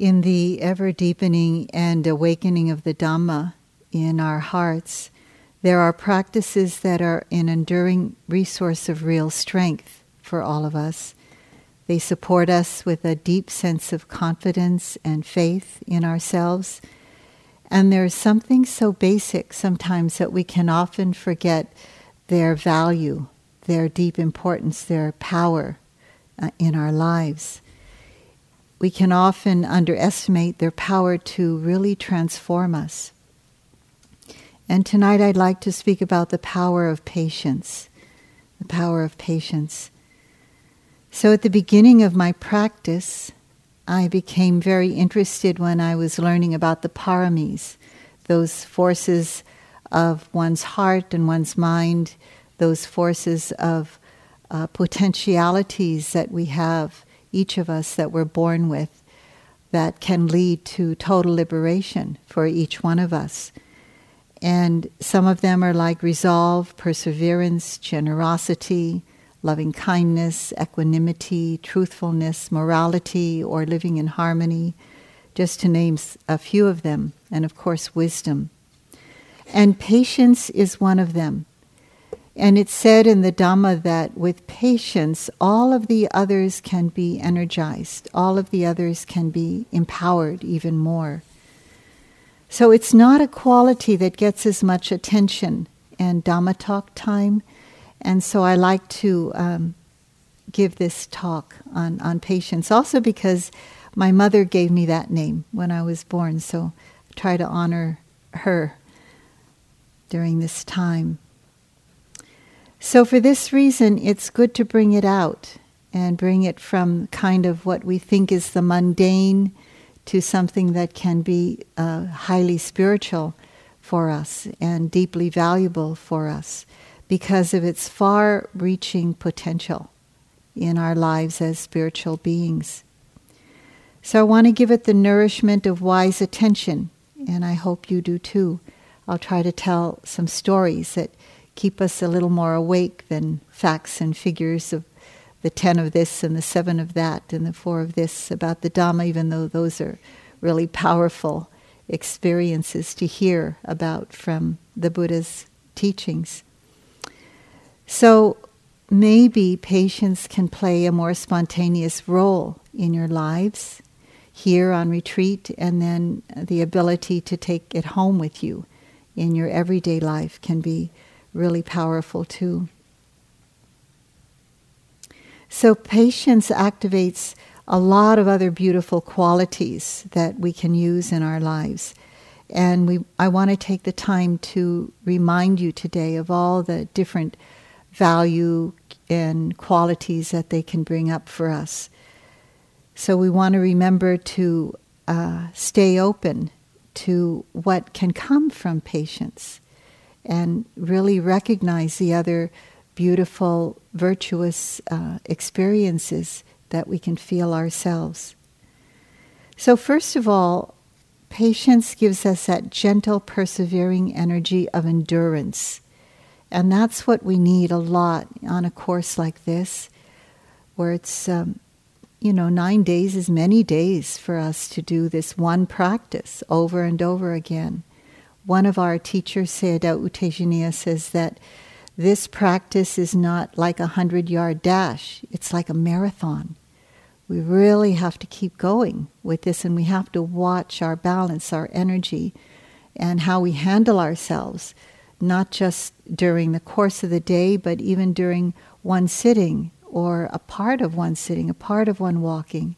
In the ever deepening and awakening of the Dhamma in our hearts, there are practices that are an enduring resource of real strength for all of us. They support us with a deep sense of confidence and faith in ourselves. And there's something so basic sometimes that we can often forget their value, their deep importance, their power uh, in our lives we can often underestimate their power to really transform us. And tonight I'd like to speak about the power of patience. The power of patience. So at the beginning of my practice, I became very interested when I was learning about the paramis, those forces of one's heart and one's mind, those forces of uh, potentialities that we have each of us that we're born with that can lead to total liberation for each one of us. And some of them are like resolve, perseverance, generosity, loving kindness, equanimity, truthfulness, morality, or living in harmony, just to name a few of them, and of course, wisdom. And patience is one of them. And it's said in the Dhamma that with patience, all of the others can be energized, all of the others can be empowered even more. So it's not a quality that gets as much attention and Dhamma talk time. And so I like to um, give this talk on, on patience, also because my mother gave me that name when I was born. So I try to honor her during this time. So, for this reason, it's good to bring it out and bring it from kind of what we think is the mundane to something that can be uh, highly spiritual for us and deeply valuable for us because of its far reaching potential in our lives as spiritual beings. So, I want to give it the nourishment of wise attention, and I hope you do too. I'll try to tell some stories that keep us a little more awake than facts and figures of the 10 of this and the 7 of that and the 4 of this about the Dhamma, even though those are really powerful experiences to hear about from the Buddha's teachings. So maybe patience can play a more spontaneous role in your lives here on retreat, and then the ability to take it home with you in your everyday life can be really powerful too. So, patience activates a lot of other beautiful qualities that we can use in our lives. And we, I want to take the time to remind you today of all the different value and qualities that they can bring up for us. So, we want to remember to uh, stay open to what can come from patience and really recognize the other beautiful, virtuous uh, experiences that we can feel ourselves. So, first of all, patience gives us that gentle, persevering energy of endurance. And that's what we need a lot on a course like this, where it's, um, you know, nine days is many days for us to do this one practice over and over again. One of our teachers, Sayadaw U Tejaniya, says that this practice is not like a hundred yard dash, it's like a marathon. We really have to keep going with this, and we have to watch our balance, our energy, and how we handle ourselves, not just during the course of the day, but even during one sitting or a part of one sitting, a part of one walking.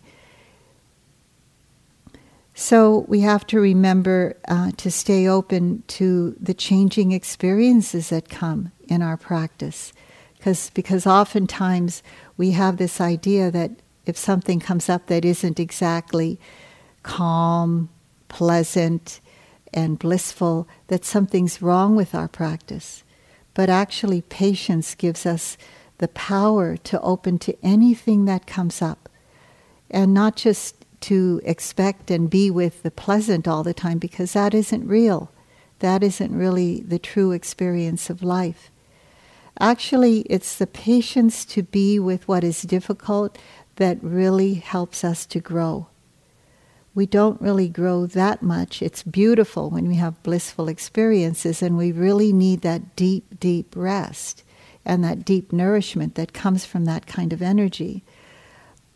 So we have to remember uh, to stay open to the changing experiences that come in our practice. Because, because oftentimes we have this idea that if something comes up that isn't exactly calm, pleasant, and blissful, that something's wrong with our practice. But actually, patience gives us the power to open to anything that comes up. And not just to expect and be with the pleasant all the time because that isn't real. That isn't really the true experience of life. Actually, it's the patience to be with what is difficult that really helps us to grow. we don't really grow that much. It's beautiful when we have blissful experiences, and we really need that deep, deep rest and that deep nourishment that comes from that kind of energy.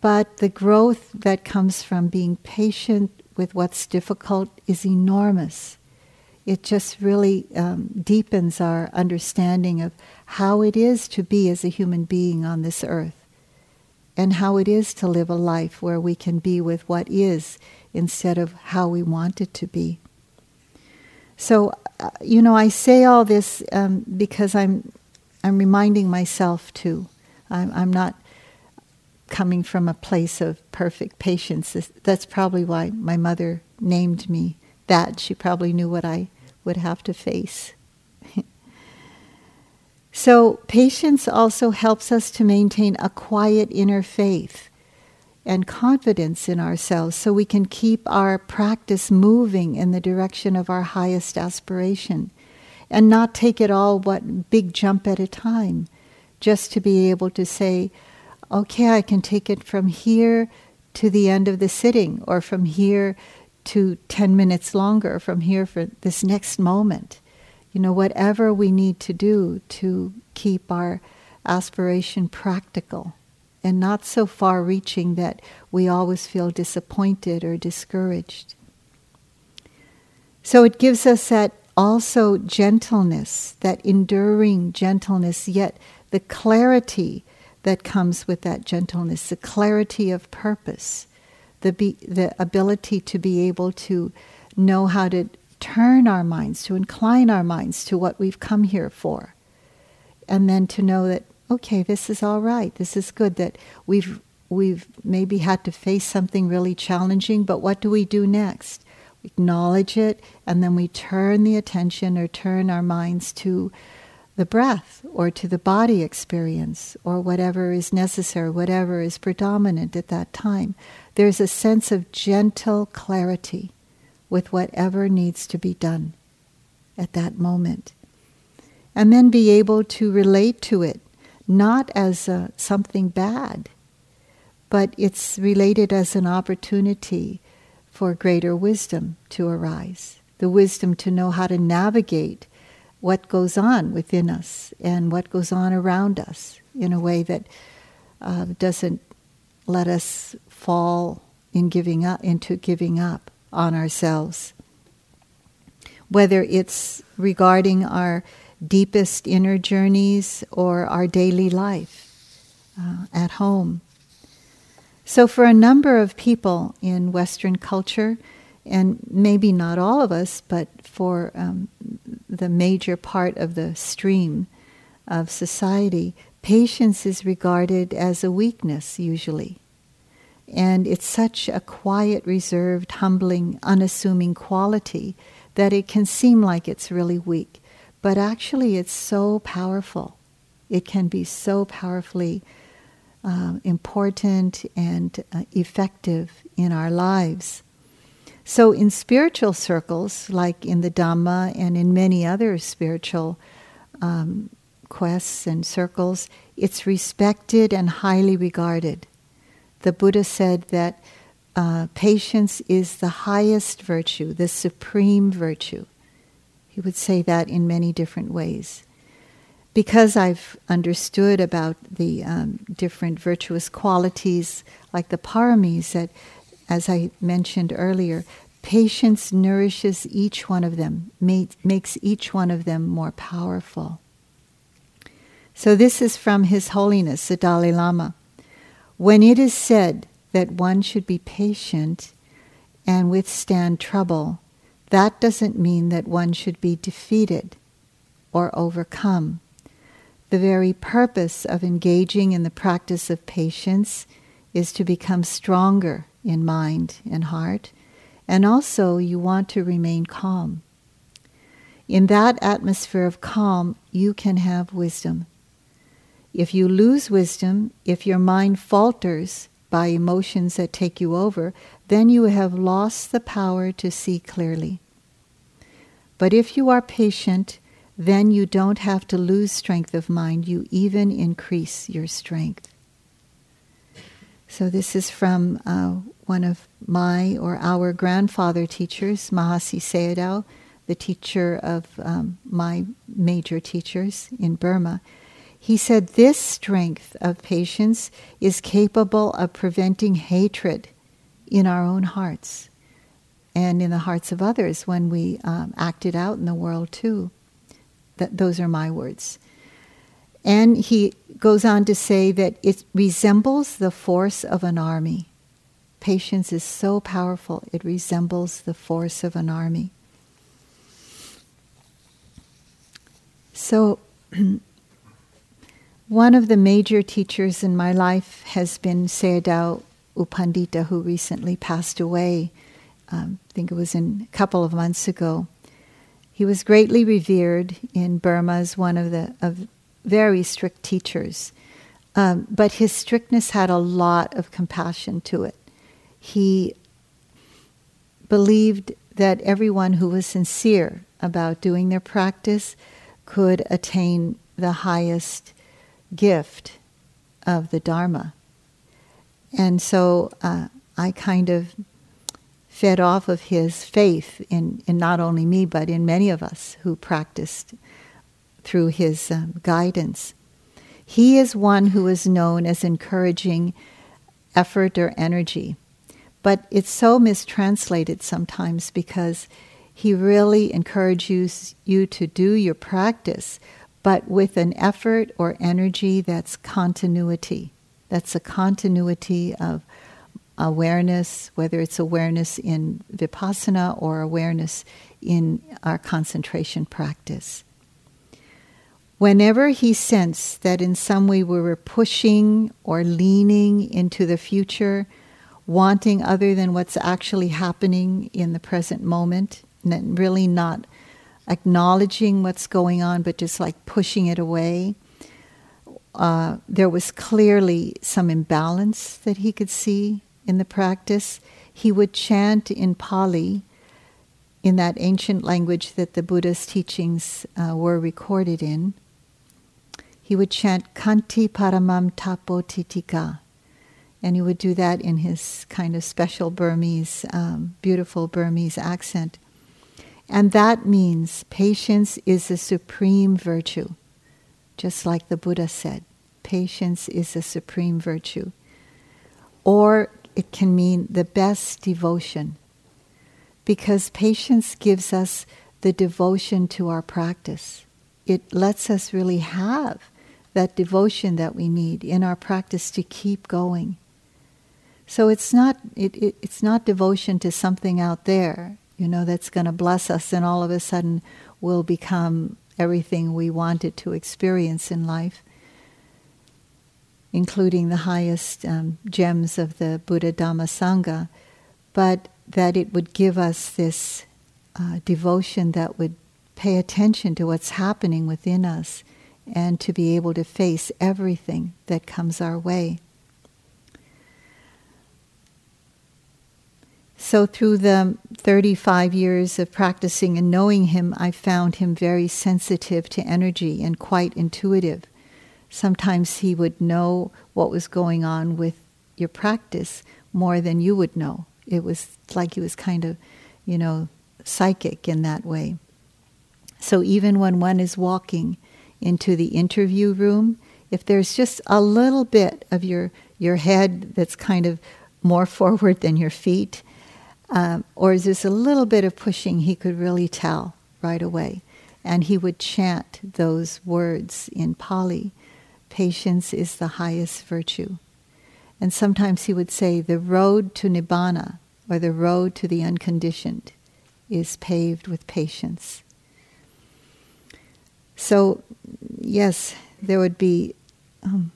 But the growth that comes from being patient with what's difficult is enormous. It just really um, deepens our understanding of how it is to be as a human being on this earth and how it is to live a life where we can be with what is instead of how we want it to be. So, uh, you know, I say all this um, because I'm, I'm reminding myself too. I'm, I'm not coming from a place of perfect patience. That's probably why my mother named me that. She probably knew what I would have to face. so, patience also helps us to maintain a quiet inner faith and confidence in ourselves so we can keep our practice moving in the direction of our highest aspiration and not take it all what big jump at a time just to be able to say okay i can take it from here to the end of the sitting or from here to 10 minutes longer from here for this next moment you know whatever we need to do to keep our aspiration practical and not so far reaching that we always feel disappointed or discouraged. So it gives us that also gentleness, that enduring gentleness, yet the clarity that comes with that gentleness, the clarity of purpose, the, be, the ability to be able to know how to turn our minds, to incline our minds to what we've come here for. And then to know that okay, this is all right. This is good that we've we've maybe had to face something really challenging, but what do we do next? We acknowledge it and then we turn the attention or turn our minds to the breath or to the body experience or whatever is necessary, whatever is predominant at that time. There's a sense of gentle clarity with whatever needs to be done at that moment. And then be able to relate to it not as uh, something bad, but it's related as an opportunity for greater wisdom to arise, the wisdom to know how to navigate what goes on within us and what goes on around us in a way that uh, doesn't let us fall in giving up into giving up on ourselves whether it's regarding our deepest inner journeys or our daily life uh, at home. So, for a number of people in Western culture, and maybe not all of us, but for um, the major part of the stream of society, patience is regarded as a weakness usually. And it's such a quiet, reserved, humbling, unassuming quality that it can seem like it's really weak. But actually, it's so powerful. It can be so powerfully uh, important and uh, effective in our lives. So, in spiritual circles, like in the Dhamma and in many other spiritual um, quests and circles, it's respected and highly regarded. The Buddha said that uh, patience is the highest virtue, the supreme virtue. He would say that in many different ways. Because I've understood about the um, different virtuous qualities, like the paramis, that, as I mentioned earlier, patience nourishes each one of them, makes each one of them more powerful. So, this is from His Holiness, the Dalai Lama. When it is said that one should be patient and withstand trouble, that doesn't mean that one should be defeated or overcome. The very purpose of engaging in the practice of patience is to become stronger in mind and heart, and also you want to remain calm. In that atmosphere of calm, you can have wisdom. If you lose wisdom, if your mind falters by emotions that take you over, then you have lost the power to see clearly. But if you are patient, then you don't have to lose strength of mind, you even increase your strength. So, this is from uh, one of my or our grandfather teachers, Mahasi Sayadaw, the teacher of um, my major teachers in Burma. He said, This strength of patience is capable of preventing hatred in our own hearts and in the hearts of others when we um, act it out in the world too. Those are my words. And he goes on to say that it resembles the force of an army. Patience is so powerful, it resembles the force of an army. So, one of the major teachers in my life has been Sayadaw U Pandita, who recently passed away. Um, I think it was in a couple of months ago. He was greatly revered in Burma as one of the of very strict teachers, um, but his strictness had a lot of compassion to it. He believed that everyone who was sincere about doing their practice could attain the highest gift of the Dharma. And so uh, I kind of fed off of his faith in, in not only me, but in many of us who practiced through his um, guidance. He is one who is known as encouraging effort or energy, but it's so mistranslated sometimes because he really encourages you to do your practice, but with an effort or energy that's continuity. That's a continuity of awareness, whether it's awareness in vipassana or awareness in our concentration practice. Whenever he sensed that in some way we were pushing or leaning into the future, wanting other than what's actually happening in the present moment, and really not acknowledging what's going on, but just like pushing it away. Uh, there was clearly some imbalance that he could see in the practice. He would chant in Pali, in that ancient language that the Buddha's teachings uh, were recorded in. He would chant Kanti Paramam Tapo Titika. And he would do that in his kind of special Burmese, um, beautiful Burmese accent. And that means patience is a supreme virtue, just like the Buddha said. Patience is a supreme virtue. Or it can mean the best devotion, because patience gives us the devotion to our practice. It lets us really have that devotion that we need in our practice to keep going. So it's not it, it, it's not devotion to something out there you know, that's going to bless us, and all of a sudden we'll become everything we wanted to experience in life, including the highest um, gems of the Buddha Dhamma Sangha, but that it would give us this uh, devotion that would pay attention to what's happening within us and to be able to face everything that comes our way. So, through the 35 years of practicing and knowing him, I found him very sensitive to energy and quite intuitive. Sometimes he would know what was going on with your practice more than you would know. It was like he was kind of, you know, psychic in that way. So, even when one is walking into the interview room, if there's just a little bit of your, your head that's kind of more forward than your feet, um, or is this a little bit of pushing he could really tell right away. And he would chant those words in Pali patience is the highest virtue. And sometimes he would say, the road to Nibbana, or the road to the unconditioned, is paved with patience. So, yes, there would be, um,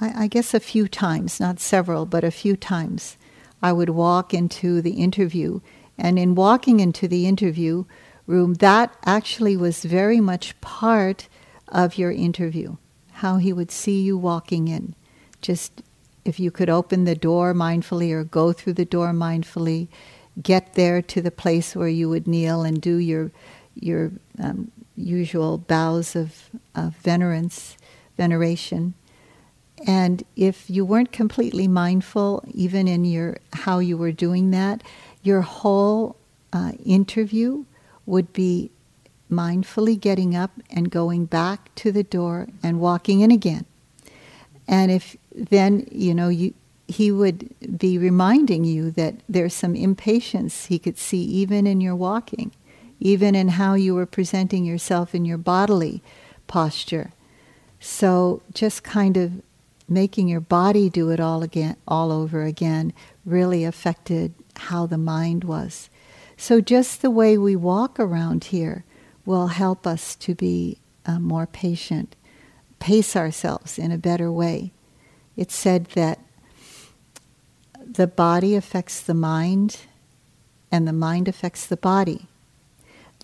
I, I guess, a few times, not several, but a few times I would walk into the interview. And in walking into the interview room, that actually was very much part of your interview, how he would see you walking in. Just if you could open the door mindfully or go through the door mindfully, get there to the place where you would kneel and do your, your um, usual bows of, of venerance, veneration And if you weren't completely mindful, even in your how you were doing that, your whole uh, interview would be mindfully getting up and going back to the door and walking in again. And if then, you know, you, he would be reminding you that there's some impatience he could see even in your walking, even in how you were presenting yourself in your bodily posture. So just kind of making your body do it all again all over again really affected how the mind was. So just the way we walk around here will help us to be uh, more patient, pace ourselves in a better way. It's said that the body affects the mind and the mind affects the body.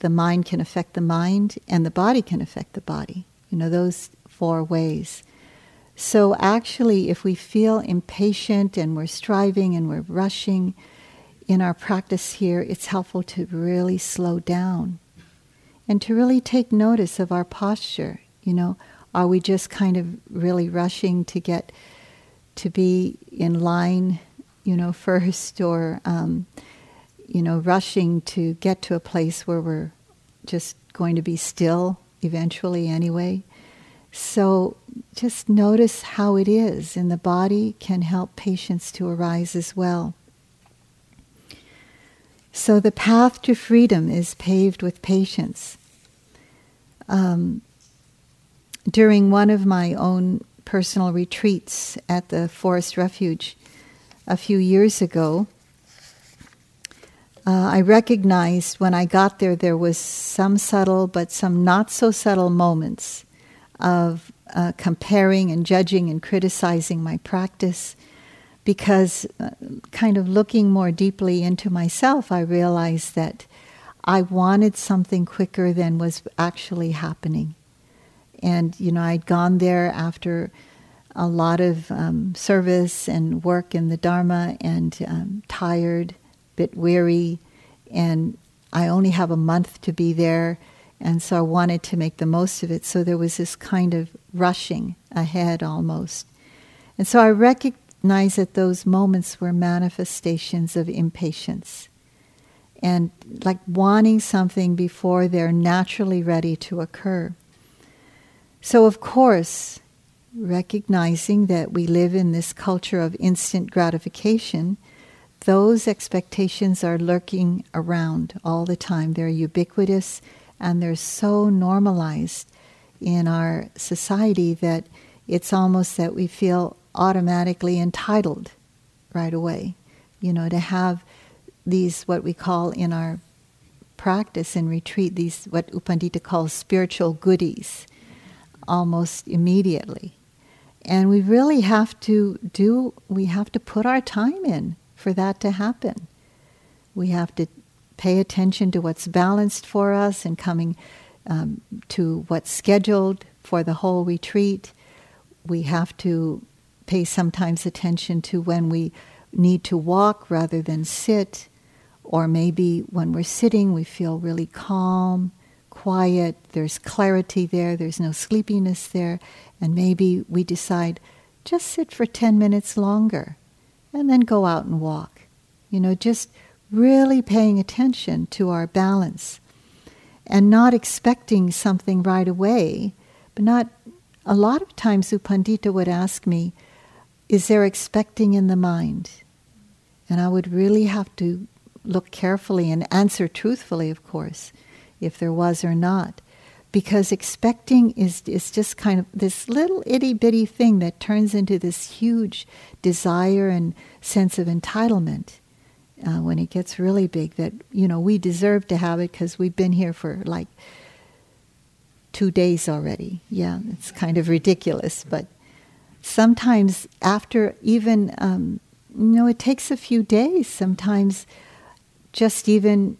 The mind can affect the mind and the body can affect the body. You know, those four ways. So actually, if we feel impatient and we're striving and we're rushing in our practice here, it's helpful to really slow down and to really take notice of our posture. You know, are we just kind of really rushing to get to be in line, you know, first, or um, you know, rushing to get to a place where we're just going to be still eventually anyway? So just notice how it is, and the body can help patience to arise as well. So the path to freedom is paved with patience. Um, during one of my own personal retreats at the Forest Refuge a few years ago, uh, I recognized when I got there there was some subtle but some not so subtle moments of uh, comparing and judging and criticizing my practice because uh, kind of looking more deeply into myself, I realized that I wanted something quicker than was actually happening. And, you know, I'd gone there after a lot of um, service and work in the Dharma and um, tired, bit weary, and I only have a month to be there. And so I wanted to make the most of it. So there was this kind of rushing ahead almost. And so I recognized recognize that those moments were manifestations of impatience and like wanting something before they're naturally ready to occur. So, of course, recognizing that we live in this culture of instant gratification, those expectations are lurking around all the time. They're ubiquitous and they're so normalized in our society that it's almost that we feel automatically entitled right away. You know, to have these, what we call in our practice and retreat, these, what U Pandita calls spiritual goodies, almost immediately. And we really have to do, we have to put our time in for that to happen. We have to pay attention to what's balanced for us and coming um, to what's scheduled for the whole retreat. We have to pay sometimes attention to when we need to walk rather than sit, or maybe when we're sitting, we feel really calm, quiet, there's clarity there, there's no sleepiness there, and maybe we decide just sit for 10 minutes longer and then go out and walk. You know, just really paying attention to our balance and not expecting something right away, but not. A lot of times, U Pandita would ask me, is there expecting in the mind? And I would really have to look carefully and answer truthfully, of course, if there was or not. Because expecting is, is just kind of this little itty bitty thing that turns into this huge desire and sense of entitlement uh, when it gets really big that, you know, we deserve to have it because we've been here for like two days already. Yeah, it's kind of ridiculous, but sometimes after even um, you know it takes a few days sometimes just even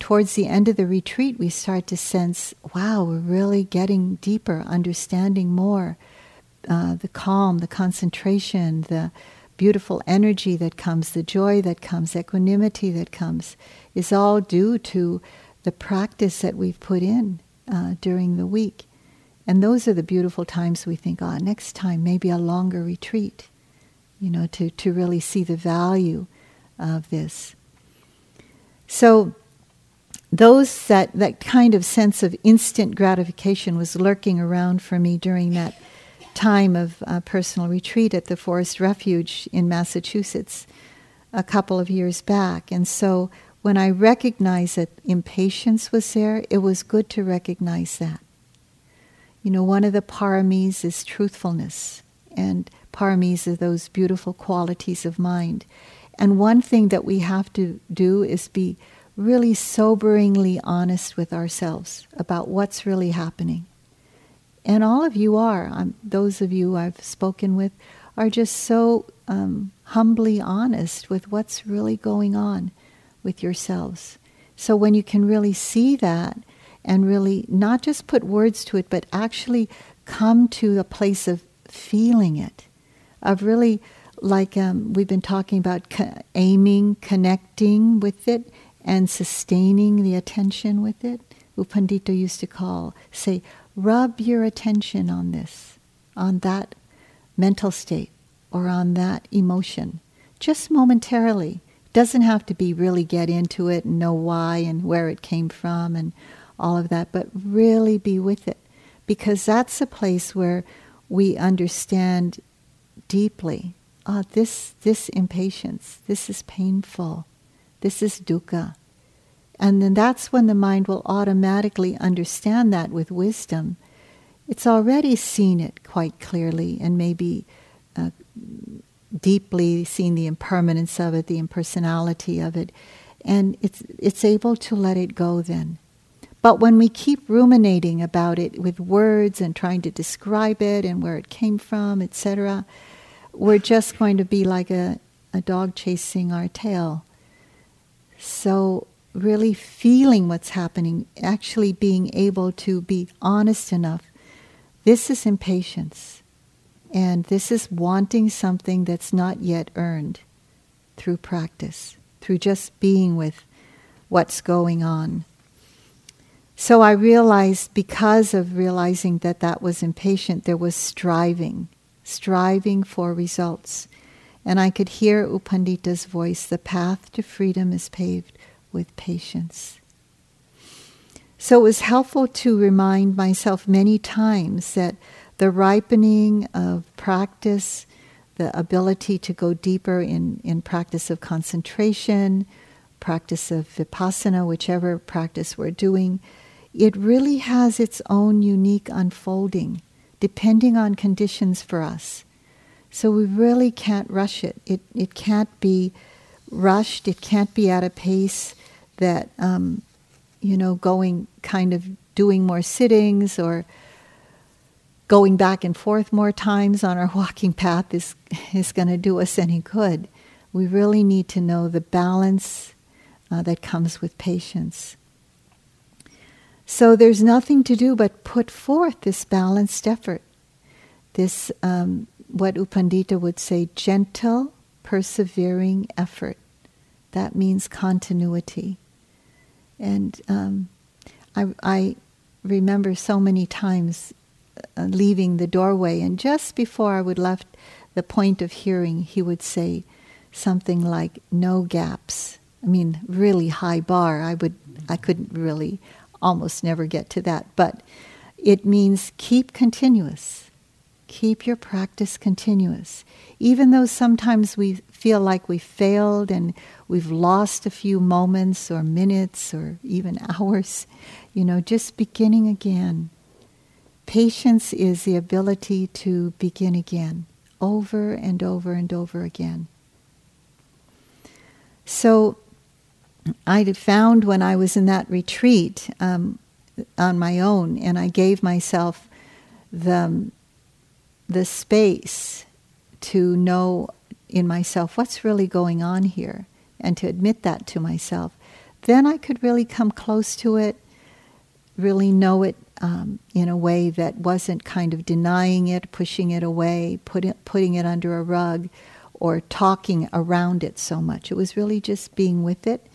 towards the end of the retreat we start to sense wow we're really getting deeper understanding more uh, the calm the concentration the beautiful energy that comes the joy that comes equanimity that comes is all due to the practice that we've put in uh, during the week And those are the beautiful times we think, oh, next time, maybe a longer retreat, you know, to, to really see the value of this. So, those that, that kind of sense of instant gratification was lurking around for me during that time of uh, personal retreat at the Forest Refuge in Massachusetts a couple of years back. And so when I recognized that impatience was there, it was good to recognize that. You know, one of the paramis is truthfulness, and paramis are those beautiful qualities of mind. And one thing that we have to do is be really soberingly honest with ourselves about what's really happening. And all of you are, um, those of you I've spoken with, are just so um, humbly honest with what's really going on with yourselves. So when you can really see that and really not just put words to it, but actually come to a place of feeling it, of really like um, we've been talking about co- aiming, connecting with it, and sustaining the attention with it. U Pandita used to call, say, rub your attention on this, on that mental state, or on that emotion, just momentarily. Doesn't have to be really get into it and know why and where it came from and all of that, but really be with it. Because that's a place where we understand deeply ah, this, this impatience, this is painful, this is dukkha. And then that's when the mind will automatically understand that with wisdom. It's already seen it quite clearly and maybe uh, deeply seen the impermanence of it, the impersonality of it, and it's, it's able to let it go then. But when we keep ruminating about it with words and trying to describe it and where it came from, etc., we're just going to be like a, a dog chasing our tail. So, really feeling what's happening, actually being able to be honest enough. This is impatience. And this is wanting something that's not yet earned through practice, through just being with what's going on. So I realized, because of realizing that that was impatient, there was striving, striving for results. And I could hear U Pandita's voice the path to freedom is paved with patience. So it was helpful to remind myself many times that the ripening of practice, the ability to go deeper in, in practice of concentration, practice of vipassana, whichever practice we're doing, it really has its own unique unfolding depending on conditions for us. So we really can't rush it. It, it can't be rushed, it can't be at a pace that, um, you know, going kind of doing more sittings or going back and forth more times on our walking path is, is going to do us any good. We really need to know the balance uh, that comes with patience. So there's nothing to do but put forth this balanced effort, this, um, what U Pandita would say, gentle, persevering effort. That means continuity. And um, I, I remember so many times uh, leaving the doorway, and just before I would left the point of hearing, he would say something like "no gaps." I mean, really high bar. I would, I couldn't really, almost never get to that, but it means keep continuous. Keep your practice continuous. Even though sometimes we feel like we failed and we've lost a few moments or minutes or even hours, you know, just beginning again. Patience is the ability to begin again, over and over and over again. So I found when I was in that retreat um, on my own, and I gave myself the, the space to know in myself what's really going on here and to admit that to myself, then I could really come close to it, really know it um, in a way that wasn't kind of denying it, pushing it away, put it, putting it under a rug, or talking around it so much. It was really just being with it.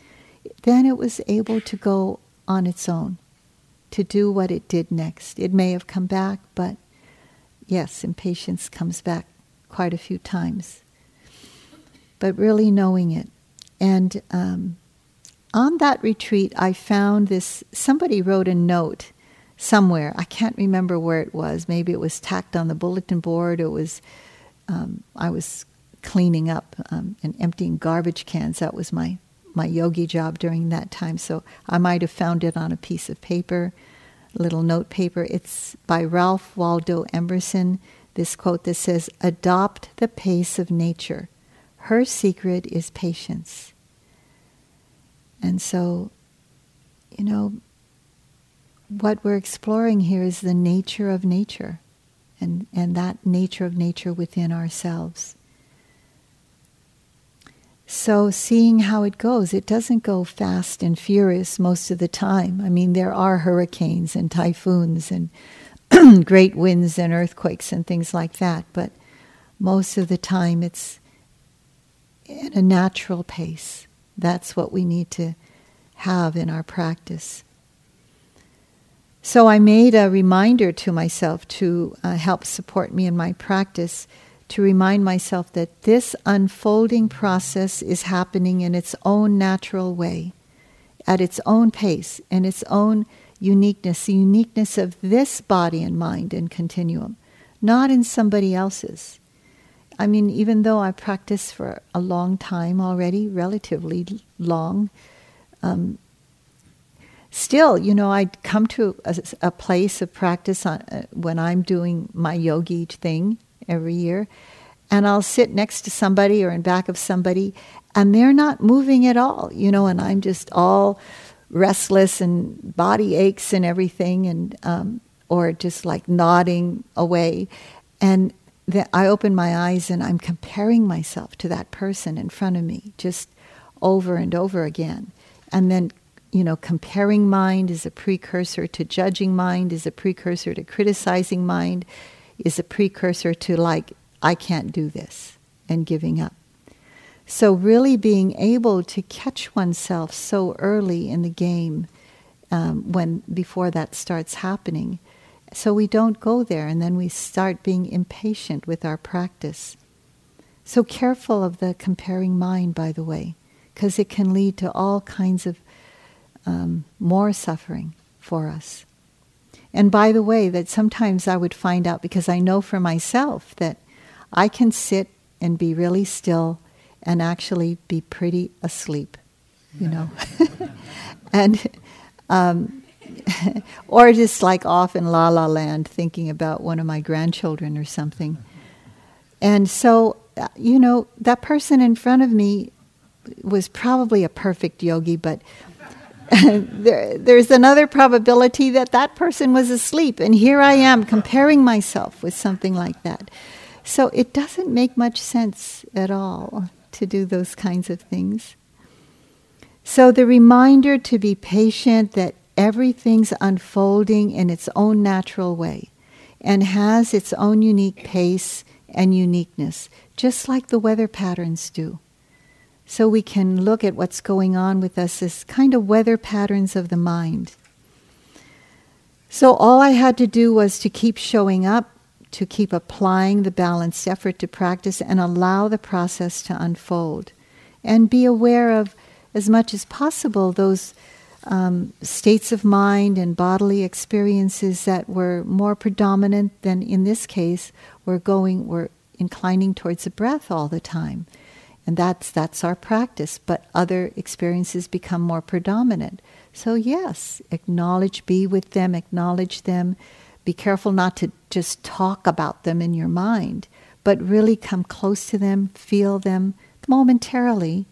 Then it was able to go on its own. to do what it did next. It may have come back, but yes, impatience comes back quite a few times. But really knowing it. And um, on that retreat, I found this somebody wrote a note somewhere. I can't remember where it was. Maybe it was tacked on the bulletin board. It was, um, I was cleaning up um, and emptying garbage cans. That was my, my yogi job during that time. So I might have found it on a piece of paper, little note paper. It's by Ralph Waldo Emerson. This quote that says, Adopt the pace of nature. Her secret is patience. And so, you know, what we're exploring here is the nature of nature and, and that nature of nature within ourselves. So, seeing how it goes, it doesn't go fast and furious most of the time. I mean, there are hurricanes and typhoons and great winds and earthquakes and things like that, but most of the time it's at a natural pace. That's what we need to have in our practice. So I made a reminder to myself to uh, help support me in my practice to remind myself that this unfolding process is happening in its own natural way, at its own pace, in its own uniqueness, the uniqueness of this body and mind and continuum, not in somebody else's. I mean, even though I practice for a long time already, relatively long, um, still, you know, I come to a, a place of practice on, uh, when I'm doing my yogi thing every year, and I'll sit next to somebody or in back of somebody, and they're not moving at all, you know, and I'm just all restless and body aches and everything, and um, or just like nodding away, and that I open my eyes and I'm comparing myself to that person in front of me, just over and over again, and then you know, comparing mind is a precursor to judging mind, is a precursor to criticizing mind, is a precursor to like, I can't do this, and giving up. So, really being able to catch oneself so early in the game um, when before that starts happening, so we don't go there and then we start being impatient with our practice. So, careful of the comparing mind, by the way, because it can lead to all kinds of um, more suffering for us. And by the way, that sometimes I would find out because I know for myself that I can sit and be really still and actually be pretty asleep, you know. and, um, or just like off in la la land thinking about one of my grandchildren or something. And so, uh, you know, that person in front of me was probably a perfect yogi, but there, there's another probability that that person was asleep, and here I am comparing myself with something like that. So it doesn't make much sense at all to do those kinds of things. So the reminder to be patient that everything's unfolding in its own natural way and has its own unique pace and uniqueness, just like the weather patterns do so we can look at what's going on with us as kind of weather patterns of the mind. So all I had to do was to keep showing up, to keep applying the balanced effort to practice and allow the process to unfold. And be aware of, as much as possible, those um, states of mind and bodily experiences that were more predominant than in this case, were going, were inclining towards the breath all the time. And that's, that's our practice, but other experiences become more predominant. So, yes, acknowledge, be with them, acknowledge them. Be careful not to just talk about them in your mind, but really come close to them, feel them momentarily,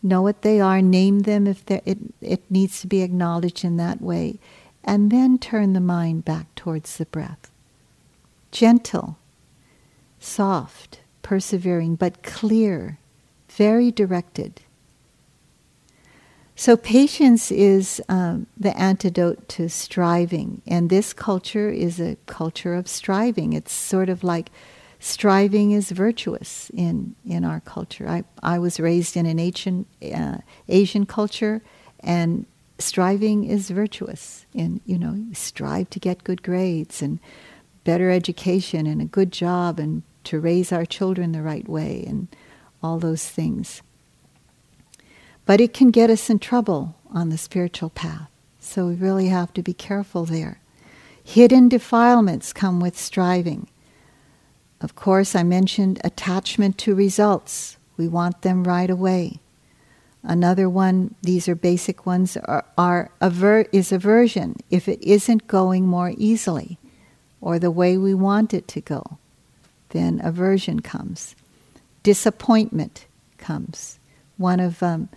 know what they are, name them if it, it needs to be acknowledged in that way, and then turn the mind back towards the breath. Gentle, soft, persevering, but clear very directed. So, patience is um, the antidote to striving, and this culture is a culture of striving. It's sort of like striving is virtuous in, in our culture. I, I was raised in an Asian, uh, Asian culture, and striving is virtuous. And, you know, strive to get good grades and better education and a good job and to raise our children the right way and all those things. But it can get us in trouble on the spiritual path. So we really have to be careful there. Hidden defilements come with striving. Of course, I mentioned attachment to results. We want them right away. Another one, these are basic ones, are, are aver- is aversion if it isn't going more easily or the way we want it to go. Then aversion comes. Disappointment comes. One of um,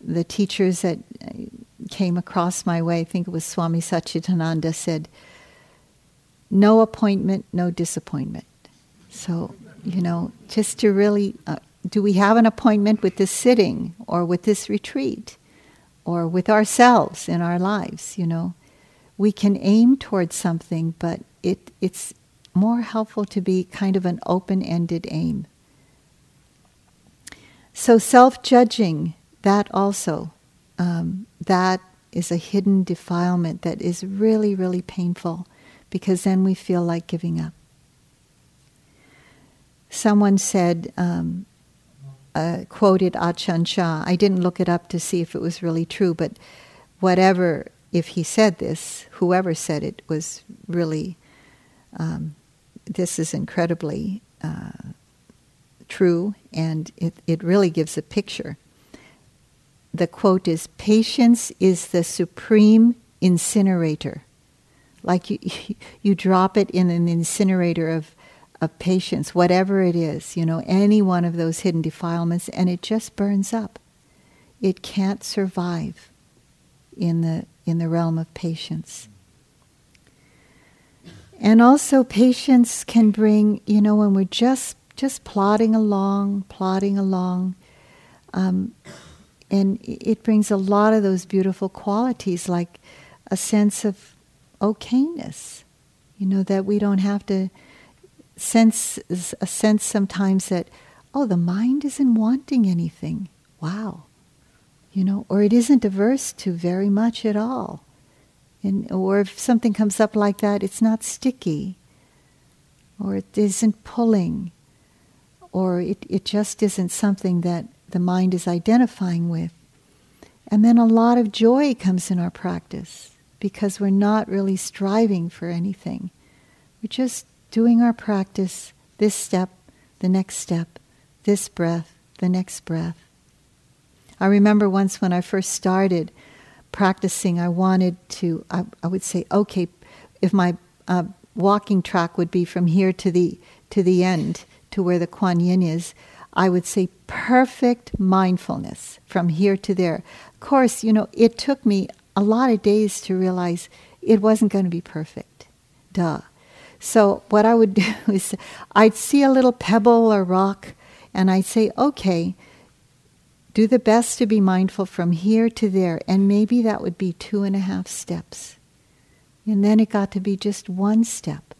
the teachers that uh, came across my way, I think it was Swami Satchidananda, said, No appointment, no disappointment. So, you know, just to really, uh, do we have an appointment with this sitting or with this retreat or with ourselves in our lives, you know? We can aim towards something, but it, it's more helpful to be kind of an open ended aim. So, self judging, that also, um, that is a hidden defilement that is really, really painful because then we feel like giving up. Someone said, um, uh, quoted Ajahn Chah. I didn't look it up to see if it was really true, but whatever, if he said this, whoever said it was really, um, this is incredibly uh, true, and it, it really gives a picture. The quote is Patience is the supreme incinerator. Like you, you drop it in an incinerator of of patience, whatever it is, you know, any one of those hidden defilements, and it just burns up. It can't survive in the in the realm of patience. And also patience can bring, you know, when we're just just plodding along, plodding along, um, and it brings a lot of those beautiful qualities, like a sense of okayness, you know, that we don't have to sense a sense sometimes that oh the mind isn't wanting anything. Wow. You know or it isn't averse to very much at all. And or if something comes up like that it's not sticky. Or it isn't pulling or it, it just isn't something that the mind is identifying with and then a lot of joy comes in our practice because we're not really striving for anything we're just doing our practice, this step, the next step, this breath, the next breath. I remember once when I first started practicing, I wanted to, I, I would say, okay, if my uh, walking track would be from here to the, to the end, to where the Kuan Yin is, I would say perfect mindfulness from here to there. Of course, you know, it took me a lot of days to realize it wasn't going to be perfect. Duh. So what I would do is I'd see a little pebble or rock and I'd say, okay, do the best to be mindful from here to there. And maybe that would be two and a half steps. And then it got to be just one step.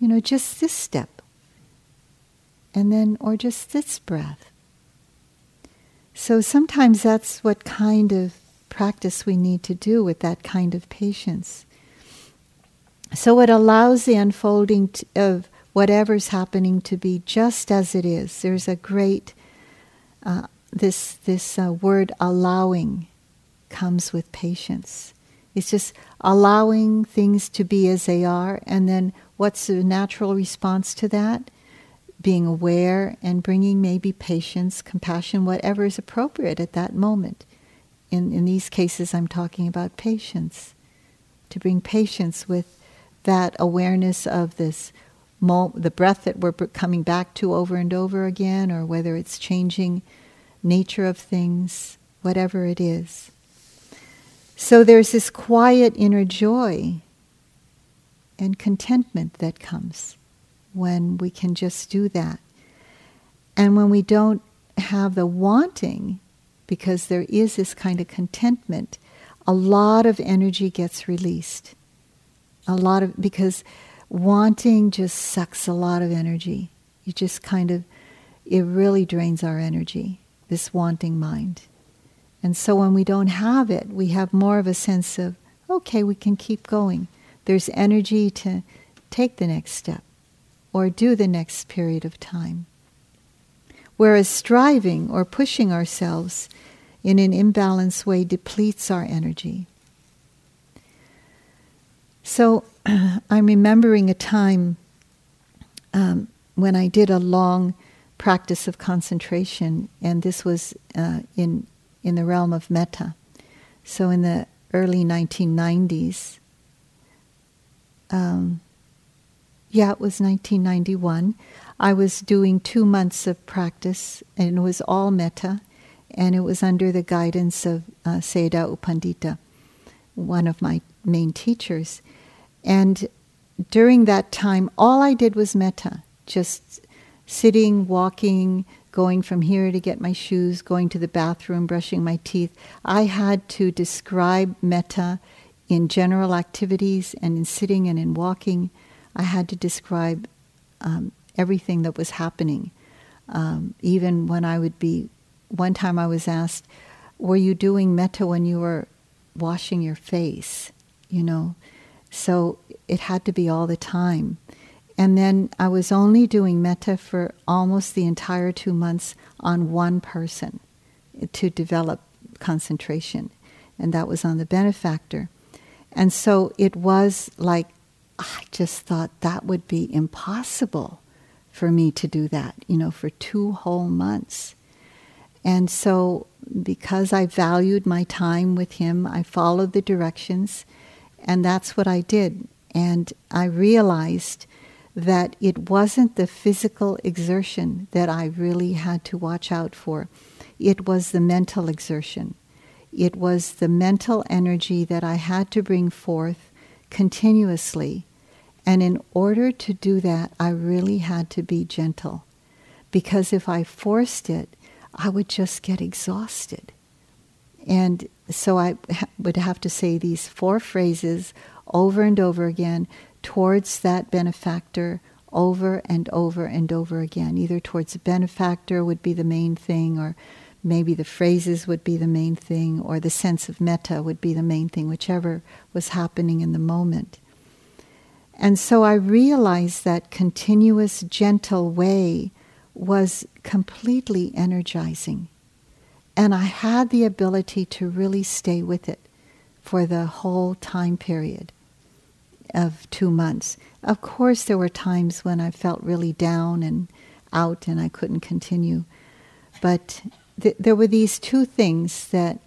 You know, just this step. And then, or just this breath. So sometimes that's what kind of practice we need to do with that kind of patience. So it allows the unfolding of whatever's happening to be just as it is. There's a great uh, this this uh, word allowing comes with patience. It's just allowing things to be as they are, and then what's the natural response to that? Being aware and bringing maybe patience, compassion, whatever is appropriate at that moment. In in these cases, I'm talking about patience. To bring patience with that awareness of this mo- the breath that we're coming back to over and over again, or whether it's changing nature of things, whatever it is. So there's this quiet inner joy and contentment that comes when we can just do that. And when we don't have the wanting, because there is this kind of contentment, a lot of energy gets released a lot of because wanting just sucks a lot of energy. You just kind of it really drains our energy, this wanting mind. And so when we don't have it, we have more of a sense of, okay, we can keep going. There's energy to take the next step or do the next period of time. Whereas striving or pushing ourselves in an imbalanced way depletes our energy. So I'm remembering a time um, when I did a long practice of concentration, and this was uh, in in the realm of metta. So in the early 1990s, um, yeah, it was 1991. I was doing two months of practice, and it was all metta, and it was under the guidance of uh, Sayadaw U Pandita, one of my main teachers. And during that time, all I did was metta, just sitting, walking, going from here to get my shoes, going to the bathroom, brushing my teeth. I had to describe metta in general activities and in sitting and in walking. I had to describe um, everything that was happening. Um, even when I would be, one time I was asked, Were you doing metta when you were washing your face? You know, so it had to be all the time. And then I was only doing metta for almost the entire two months on one person to develop concentration. And that was on the benefactor. And so it was like, I just thought that would be impossible for me to do that, you know, for two whole months. And so, because I valued my time with him, I followed the directions, and that's what I did. And I realized that it wasn't the physical exertion that I really had to watch out for, it was the mental exertion. It was the mental energy that I had to bring forth continuously. And in order to do that, I really had to be gentle. Because if I forced it, I would just get exhausted. And so I would have to say these four phrases over and over again towards that benefactor over and over and over again. Either towards the benefactor would be the main thing, or maybe the phrases would be the main thing, or the sense of metta would be the main thing, whichever was happening in the moment. And so I realized that continuous, gentle way was completely energizing. And I had the ability to really stay with it for the whole time period of two months. Of course, there were times when I felt really down and out and I couldn't continue. But th- there were these two things that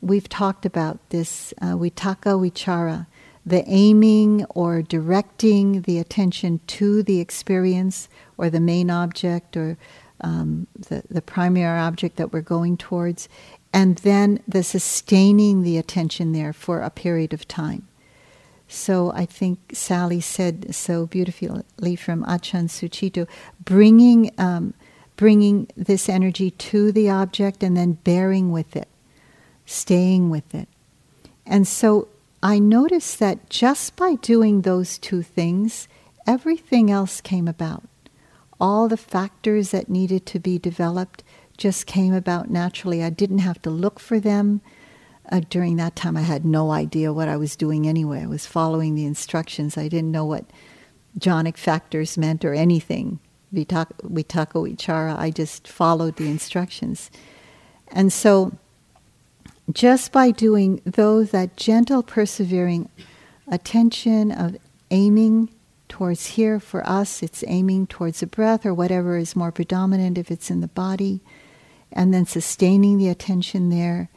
we've talked about this uh, vitakka vichara, the aiming or directing the attention to the experience or the main object or um, the, the primary object that we're going towards, and then the sustaining the attention there for a period of time. So I think Sally said so beautifully from Ajahn Sucitto, bringing um, bringing this energy to the object and then bearing with it, staying with it. And so I noticed that just by doing those two things, everything else came about. All the factors that needed to be developed just came about naturally. I didn't have to look for them. Uh, during that time, I had no idea what I was doing anyway. I was following the instructions. I didn't know what jhanic factors meant or anything. Vitakka, vitakka vichara, I just followed the instructions. And so, just by doing those, that gentle, persevering attention of aiming towards here, for us, it's aiming towards the breath or whatever is more predominant if it's in the body, and then sustaining the attention there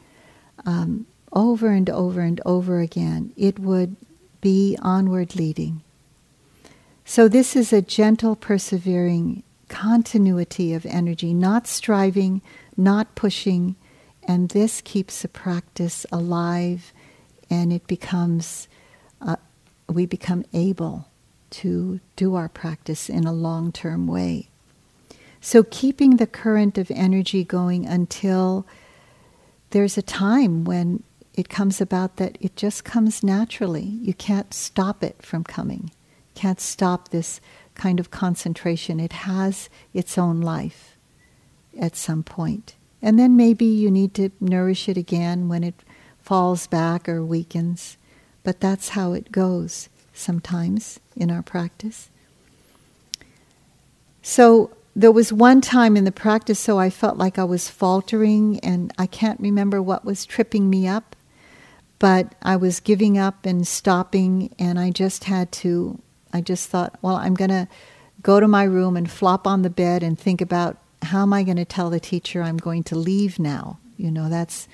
um, over and over and over again, it would be onward leading. So, this is a gentle, persevering continuity of energy, not striving, not pushing, and this keeps the practice alive and it becomes, uh, we become able to do our practice in a long term way. So, keeping the current of energy going until there's a time when it comes about that it just comes naturally. You can't stop it from coming. Can't stop this kind of concentration. It has its own life at some point. And then maybe you need to nourish it again when it falls back or weakens. But that's how it goes sometimes in our practice. So there was one time in the practice, so I felt like I was faltering, and I can't remember what was tripping me up, but I was giving up and stopping, and I just had to, I just thought, well, I'm going to go to my room and flop on the bed and think about how am I going to tell the teacher I'm going to leave now? You know, that's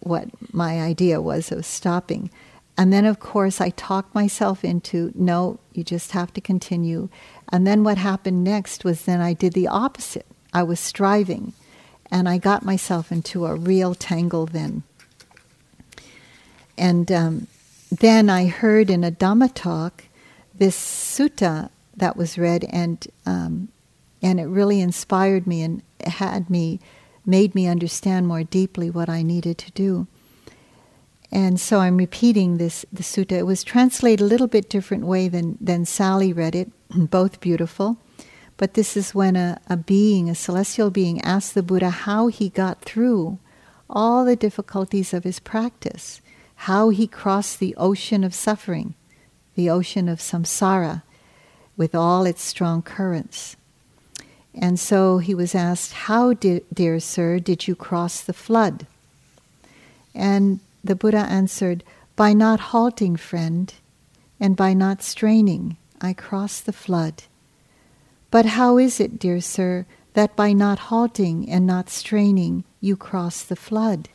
what my idea was of stopping. And then, of course, I talked myself into no, you just have to continue. And then what happened next was then I did the opposite. I was striving, and I got myself into a real tangle then. And um, then I heard in a Dhamma talk this sutta that was read, and um, and it really inspired me and had me made me understand more deeply what I needed to do. And so I'm repeating this the sutta. It was translated a little bit different way than, than Sally read it, both beautiful. But this is when a, a being, a celestial being, asked the Buddha how he got through all the difficulties of his practice, how he crossed the ocean of suffering, the ocean of samsara, with all its strong currents. And so he was asked, How, dear sir, did you cross the flood? And the Buddha answered, By not halting, friend, and by not straining, I crossed the flood. But how is it, dear sir, that by not halting and not straining, you cross the flood?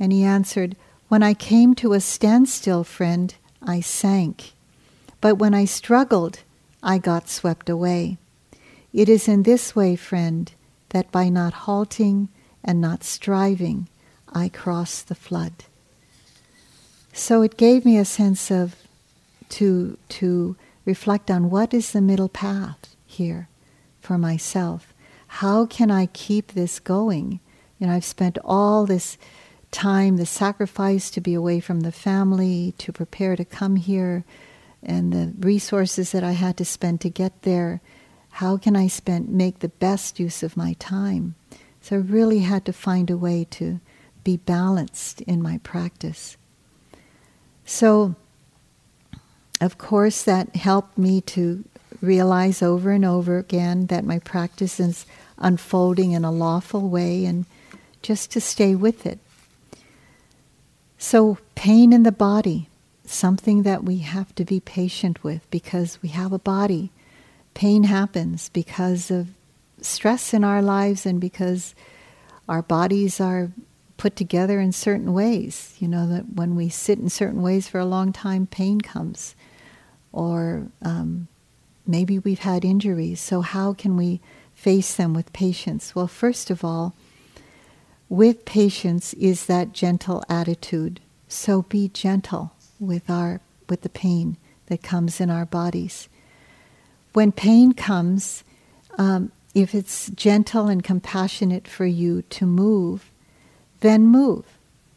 And he answered, When I came to a standstill, friend, I sank. But when I struggled, I got swept away. It is in this way, friend, that by not halting and not striving, I cross the flood. So it gave me a sense of to to reflect on what is the middle path here for myself. How can I keep this going? You know, I've spent all this time, the sacrifice to be away from the family, to prepare to come here, and the resources that I had to spend to get there how can I spend make the best use of my time? So I really had to find a way to be balanced in my practice. So of course that helped me to realize over and over again that my practice is unfolding in a lawful way and just to stay with it. So pain in the body, something that we have to be patient with because we have a body pain happens because of stress in our lives and because our bodies are put together in certain ways. You know, that when we sit in certain ways for a long time, pain comes. Or um, maybe we've had injuries. So, how can we face them with patience? Well, first of all, with patience is that gentle attitude. So be gentle with our with the pain that comes in our bodies when pain comes, um, if it's gentle and compassionate for you to move, then move.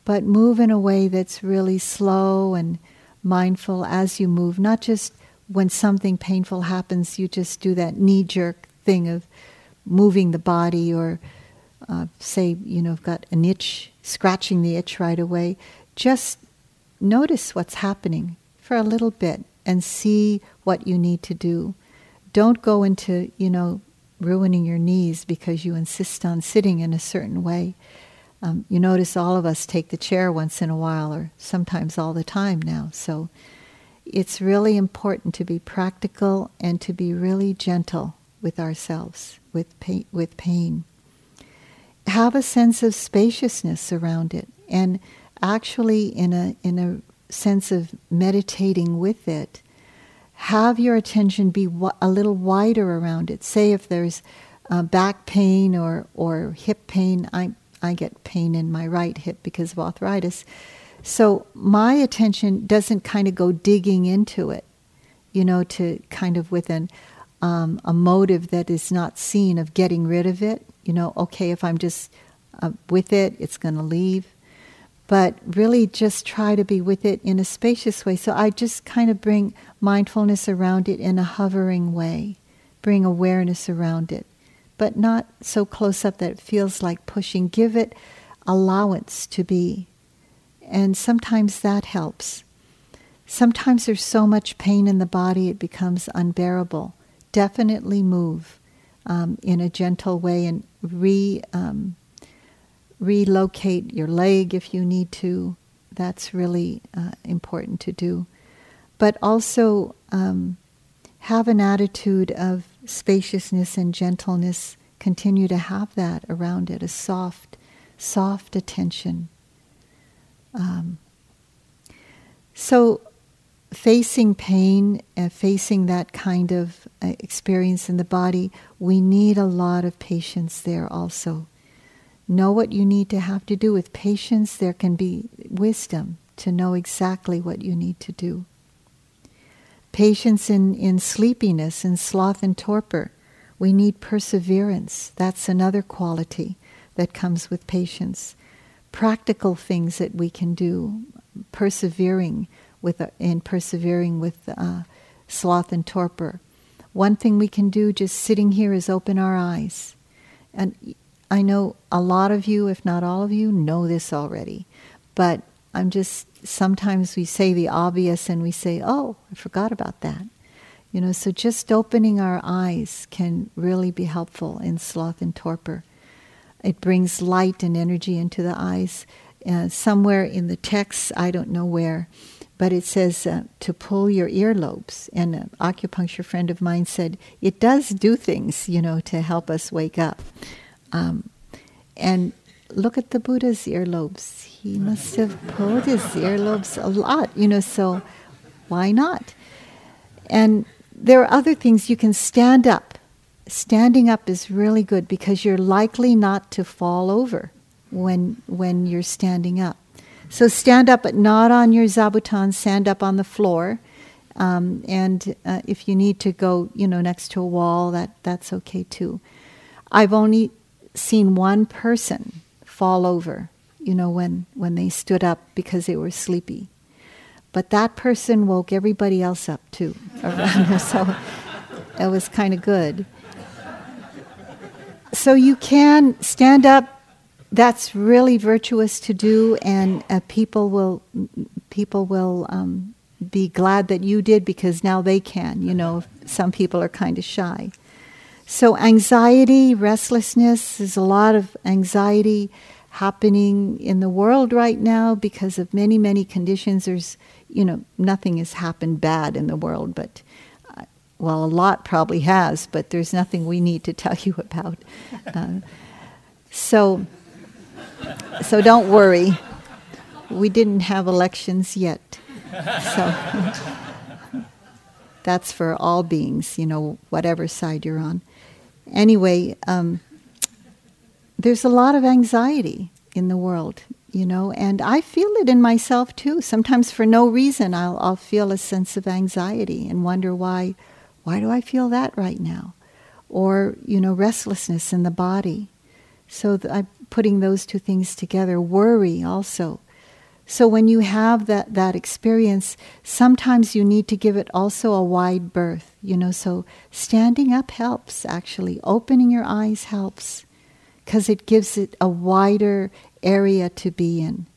But move in a way that's really slow and mindful as you move, not just when something painful happens, you just do that knee jerk thing of moving the body or uh, say, you know, I've got an itch, scratching the itch right away. Just notice what's happening for a little bit and see what you need to do. Don't go into, you know, ruining your knees because you insist on sitting in a certain way. Um, you notice all of us take the chair once in a while or sometimes all the time now. So it's really important to be practical and to be really gentle with ourselves, with pain, with pain. Have a sense of spaciousness around it and actually in a in a sense of meditating with it have your attention be a little wider around it. Say if there's uh, back pain or, or hip pain, I, I get pain in my right hip because of arthritis. So my attention doesn't kind of go digging into it, you know, to kind of with an, um, a motive that is not seen of getting rid of it. You know, okay, if I'm just uh, with it, it's going to leave but really just try to be with it in a spacious way. So I just kind of bring mindfulness around it in a hovering way, bring awareness around it, but not so close up that it feels like pushing. Give it allowance to be. And sometimes that helps. Sometimes there's so much pain in the body it becomes unbearable. Definitely move um, in a gentle way and re, um, relocate your leg if you need to. That's really uh, important to do. But also um, have an attitude of spaciousness and gentleness. Continue to have that around it, a soft, soft attention. Um, so, facing pain, uh, facing that kind of uh, experience in the body, we need a lot of patience there also. Know what you need to have to do. With patience, there can be wisdom to know exactly what you need to do. Patience in, in sleepiness and sloth and torpor. We need perseverance. That's another quality that comes with patience. Practical things that we can do, persevering with in persevering with uh, sloth and torpor. One thing we can do just sitting here is open our eyes. And I know a lot of you, if not all of you, know this already. But I'm just, sometimes we say the obvious and we say, oh, I forgot about that. You know, so just opening our eyes can really be helpful in sloth and torpor. It brings light and energy into the eyes. Uh, somewhere in the text, I don't know where, but it says uh, to pull your earlobes. And an acupuncture friend of mine said it does do things, you know, to help us wake up. Um, and look at the Buddha's earlobes. He must have pulled his earlobes a lot, you know, so why not? And there are other things you can stand up. Standing up is really good because you're likely not to fall over when when you're standing up. So stand up, but not on your zabuton. Stand up on the floor, um, and uh, if you need to go, you know, next to a wall, that that's okay too. I've only seen one person fall over, you know, when, when they stood up because they were sleepy. But that person woke everybody else up too around her, so it was kind of good. So you can stand up. That's really virtuous to do, and uh, people will people will um, be glad that you did because now they can. You know, some people are kind of shy. So, anxiety, restlessness, there's a lot of anxiety happening in the world right now because of many, many conditions. There's, you know, nothing has happened bad in the world, but, uh, well, a lot probably has, but there's nothing we need to tell you about. Uh, so, so don't worry. We didn't have elections yet. So, that's for all beings, you know, whatever side you're on anyway, um, there's a lot of anxiety in the world, you know, and I feel it in myself too. Sometimes for no reason, I'll, I'll feel a sense of anxiety and wonder why, why do I feel that right now? Or, you know, restlessness in the body. So th- I'm putting those two things together. Worry also. So when you have that, that experience, sometimes you need to give it also a wide berth, you know. So standing up helps actually. Opening your eyes helps because it gives it a wider area to be in.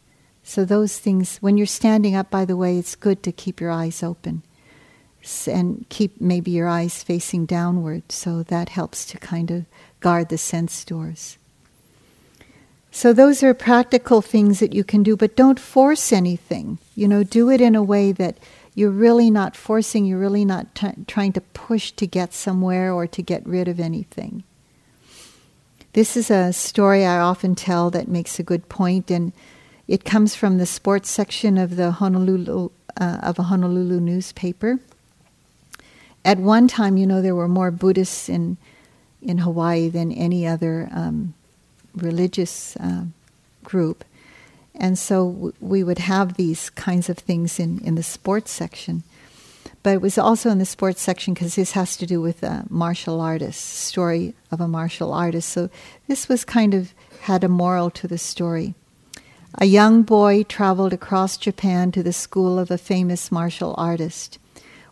So those things, when you're standing up, by the way, it's good to keep your eyes open and keep maybe your eyes facing downward. So that helps to kind of guard the sense doors. So those are practical things that you can do, but don't force anything. You know, do it in a way that you're really not forcing, you're really not t- trying to push to get somewhere or to get rid of anything. This is a story I often tell that makes a good point, and it comes from the sports section of the Honolulu uh, of a Honolulu newspaper. At one time, you know, there were more Buddhists in in Hawaii than any other um, religious uh, group. And so we would have these kinds of things in, in the sports section. But it was also in the sports section because this has to do with a martial artist, story of a martial artist. So this was kind of had a moral to the story. A young boy traveled across Japan to the school of a famous martial artist.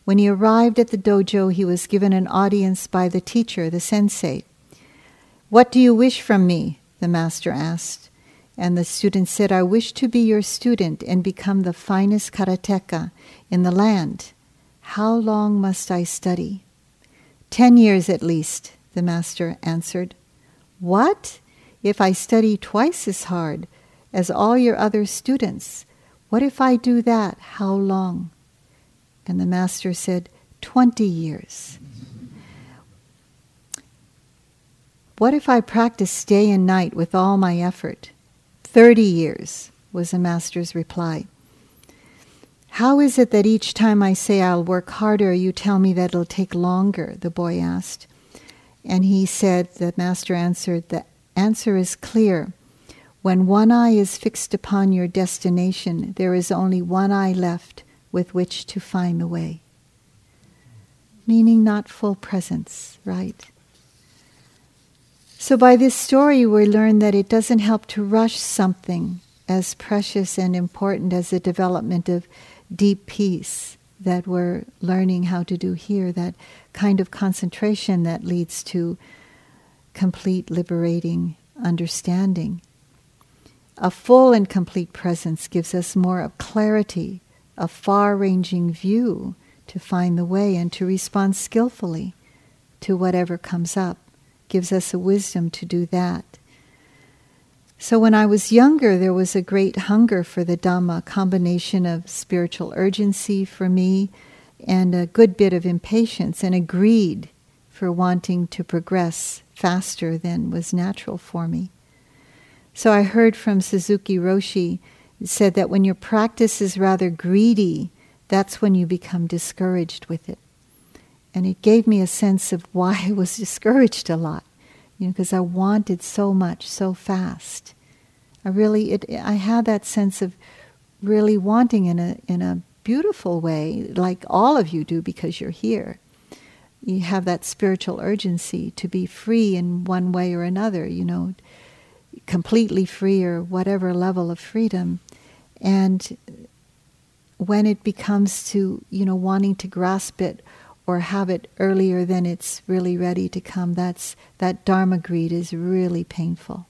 When he arrived at the dojo, he was given an audience by the teacher, the sensei. What do you wish from me? The master asked. And the student said, I wish to be your student and become the finest karateka in the land. How long must I study? Ten years at least, the master answered. What? If I study twice as hard as all your other students, what if I do that? How long? And the master said, Twenty years. What if I practice day and night with all my effort? Thirty years, was the master's reply. How is it that each time I say I'll work harder, you tell me that it'll take longer? The boy asked. And he said, the master answered, the answer is clear. When one eye is fixed upon your destination, there is only one eye left with which to find the way. Meaning not full presence, right? So, by this story, we learn that it doesn't help to rush something as precious and important as the development of deep peace that we're learning how to do here, that kind of concentration that leads to complete liberating understanding. A full and complete presence gives us more of clarity, a far ranging view to find the way and to respond skillfully to whatever comes up gives us a wisdom to do that. So when I was younger, there was a great hunger for the Dhamma, combination of spiritual urgency for me and a good bit of impatience and a greed for wanting to progress faster than was natural for me. So I heard from Suzuki Roshi said that when your practice is rather greedy, that's when you become discouraged with it. And it gave me a sense of why I was discouraged a lot, you know, because I wanted so much so fast. I really, it, I had that sense of really wanting in a in a beautiful way, like all of you do, because you're here. You have that spiritual urgency to be free in one way or another, you know, completely free or whatever level of freedom, and when it becomes to you know wanting to grasp it or have it earlier than it's really ready to come, that's that dharma greed is really painful.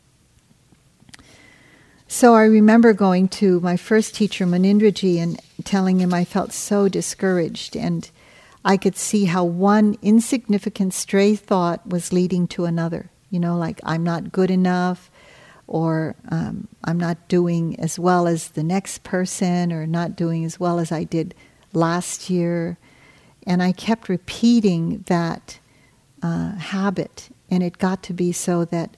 So I remember going to my first teacher, Munindraji, and telling him I felt so discouraged, and I could see how one insignificant stray thought was leading to another. You know, like I'm not good enough, or um, I'm not doing as well as the next person, or not doing as well as I did last year. And I kept repeating that uh, habit, and it got to be so that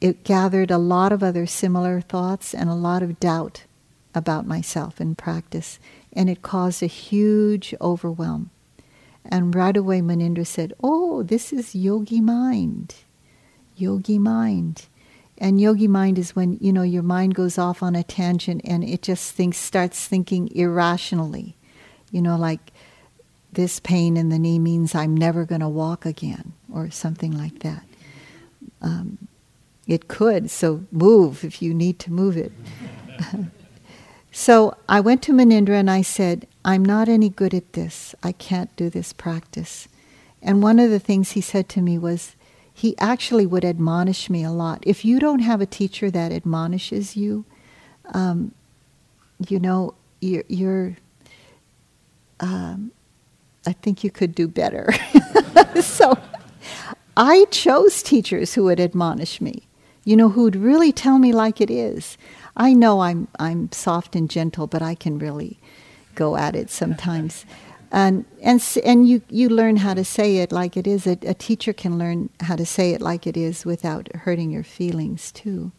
it gathered a lot of other similar thoughts and a lot of doubt about myself in practice, and it caused a huge overwhelm. And right away, Munindra said, Oh, this is yogi mind. Yogi mind. And yogi mind is when, you know, your mind goes off on a tangent and it just thinks, starts thinking irrationally. You know, like this pain in the knee means I'm never going to walk again, or something like that. Um, it could, so move if you need to move it. so I went to Munindra and I said, I'm not any good at this. I can't do this practice. And one of the things he said to me was, he actually would admonish me a lot. If you don't have a teacher that admonishes you, um, you know, you're, you're um, I think you could do better. so I chose teachers who would admonish me, you know, who would really tell me like it is. I know I'm, I'm soft and gentle, but I can really go at it sometimes. And, and, and you, you learn how to say it like it is. A, a teacher can learn how to say it like it is without hurting your feelings, too.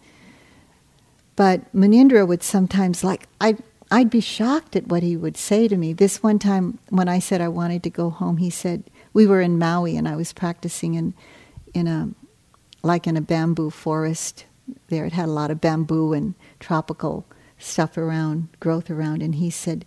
But Munindra would sometimes, like, I, I'd be shocked at what he would say to me. This one time, when I said I wanted to go home, he said we were in Maui and I was practicing in in a like in a bamboo forest. There, it had a lot of bamboo and tropical stuff around, growth around, and he said,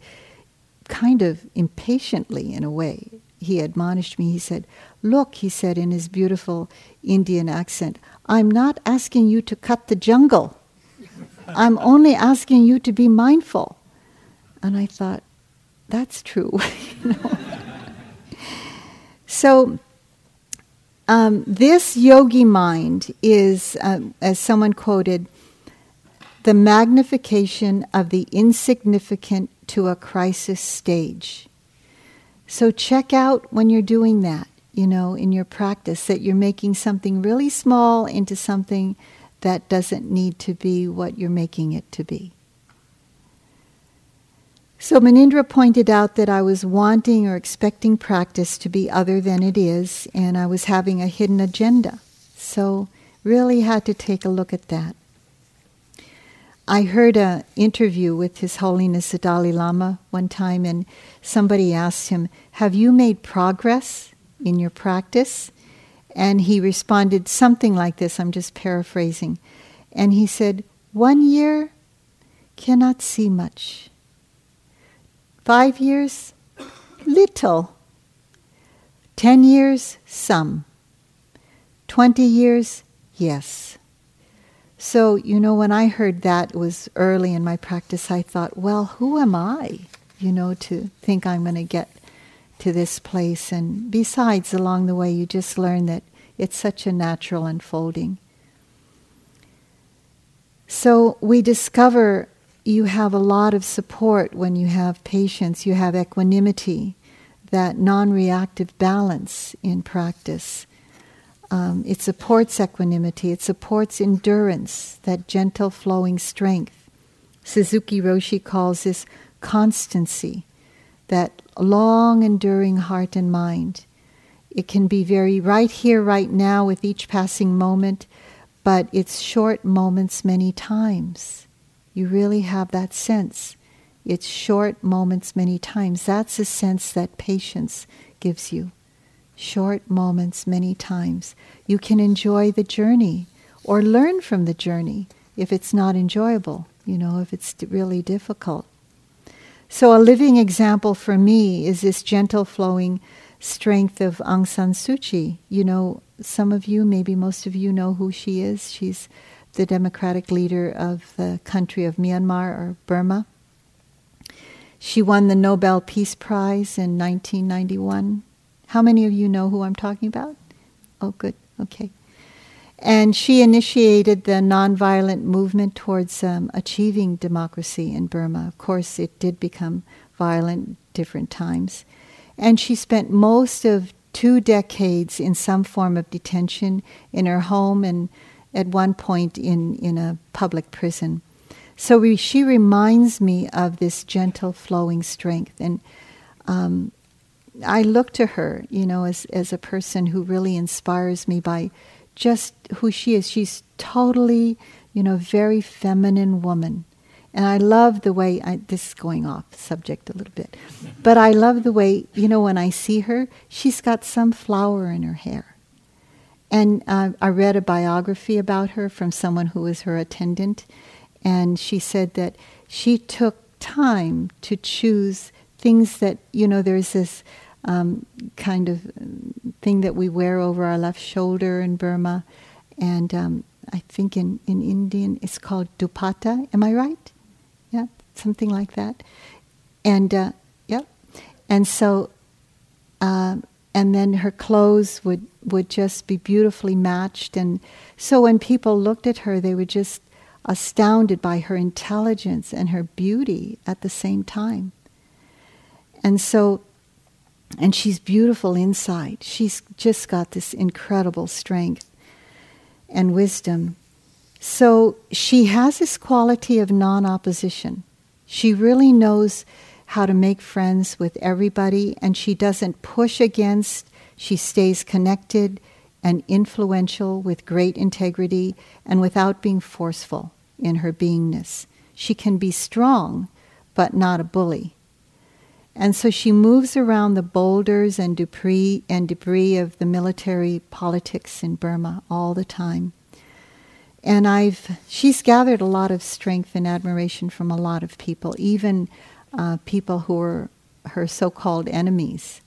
kind of impatiently in a way, he admonished me. He said, "Look," he said in his beautiful Indian accent, "I'm not asking you to cut the jungle." I'm only asking you to be mindful. And I thought, that's true. you know? so um, this yogi mind is, um, as someone quoted, the magnification of the insignificant to a crisis stage. So check out when you're doing that, you know, in your practice, that you're making something really small into something that doesn't need to be what you're making it to be. So Munindra pointed out that I was wanting or expecting practice to be other than it is, and I was having a hidden agenda. So really had to take a look at that. I heard an interview with His Holiness the Dalai Lama one time, and somebody asked him, Have you made progress in your practice? And he responded something like this I'm just paraphrasing. And he said, One year cannot see much. Five years, little. Ten years, some. Twenty years, yes. So, you know, when I heard that was early in my practice, I thought, well, who am I, you know, to think I'm going to get to this place? And besides, along the way, you just learn that it's such a natural unfolding. So we discover you have a lot of support when you have patience, you have equanimity, that non reactive balance in practice. Um, it supports equanimity, it supports endurance, that gentle flowing strength. Suzuki Roshi calls this constancy, that long enduring heart and mind. It can be very right here, right now, with each passing moment, but it's short moments many times. You really have that sense. It's short moments many times. That's a sense that patience gives you. Short moments many times. You can enjoy the journey or learn from the journey if it's not enjoyable, you know, if it's really difficult. So, a living example for me is this gentle flowing strength of Aung San Suu Kyi. You know, some of you, maybe most of you, know who she is. She's the democratic leader of the country of Myanmar or Burma. She won the Nobel Peace Prize in 1991. How many of you know who I'm talking about? Oh, good. Okay. And she initiated the nonviolent movement towards um, achieving democracy in Burma. Of course, it did become violent different times. And she spent most of two decades in some form of detention in her home and at one point in, in a public prison. So we, she reminds me of this gentle flowing strength. And um, I look to her, you know, as, as a person who really inspires me by just who she is. She's totally, you know, very feminine woman. And I love the way, I, this is going off subject a little bit, but I love the way, you know, when I see her, she's got some flower in her hair. And uh, I read a biography about her from someone who was her attendant, and she said that she took time to choose things that, you know, there's this um, kind of thing that we wear over our left shoulder in Burma, and um, I think in, in Indian it's called dupatta. Am I right? Yeah, something like that. And, uh, yep. And so, uh, and then her clothes would, would just be beautifully matched. And so when people looked at her, they were just astounded by her intelligence and her beauty at the same time. And so, and she's beautiful inside. She's just got this incredible strength and wisdom. So she has this quality of non opposition. She really knows how to make friends with everybody, and she doesn't push against, she stays connected and influential with great integrity and without being forceful in her beingness. She can be strong, but not a bully. And so she moves around the boulders and debris and debris of the military politics in Burma all the time. And I've she's gathered a lot of strength and admiration from a lot of people, even uh, people who are her so called enemies.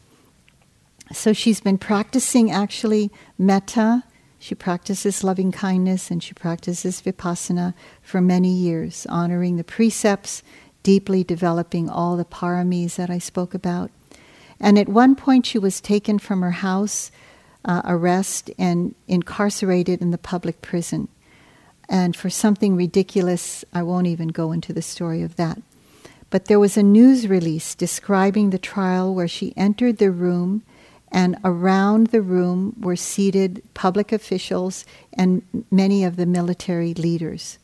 So she's been practicing actually metta. She practices loving kindness and she practices vipassana for many years, honoring the precepts, deeply developing all the paramis that I spoke about. And at one point, she was taken from her house uh, arrest and incarcerated in the public prison. And for something ridiculous, I won't even go into the story of that. But there was a news release describing the trial where she entered the room, and around the room were seated public officials and many of the military leaders.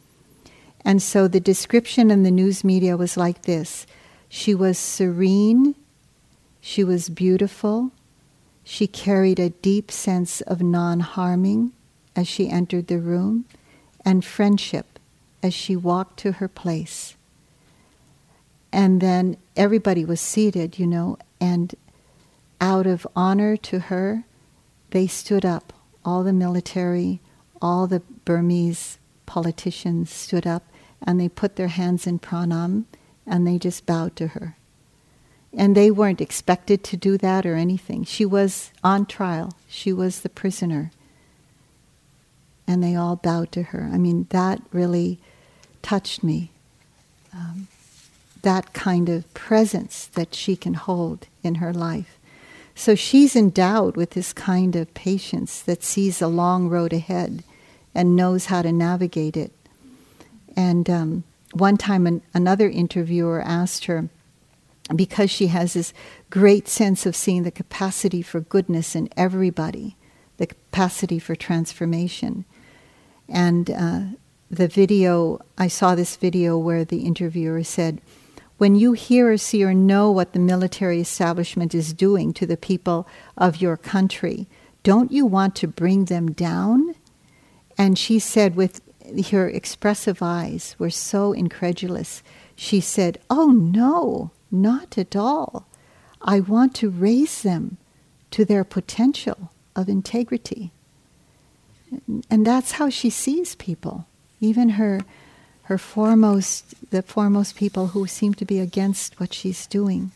And so the description in the news media was like this She was serene, she was beautiful, she carried a deep sense of non harming as she entered the room, and friendship as she walked to her place. And then everybody was seated, you know, and out of honor to her, they stood up. All the military, all the Burmese politicians stood up and they put their hands in pranam and they just bowed to her. And they weren't expected to do that or anything. She was on trial, she was the prisoner. And they all bowed to her. I mean, that really touched me. Um, that kind of presence that she can hold in her life. So she's endowed with this kind of patience that sees a long road ahead and knows how to navigate it. And um, one time, an, another interviewer asked her, because she has this great sense of seeing the capacity for goodness in everybody, the capacity for transformation. And uh, the video, I saw this video where the interviewer said, when you hear or see or know what the military establishment is doing to the people of your country, don't you want to bring them down? And she said, with her expressive eyes were so incredulous, she said, Oh, no, not at all. I want to raise them to their potential of integrity. And that's how she sees people. Even her her foremost, the foremost people who seem to be against what she's doing.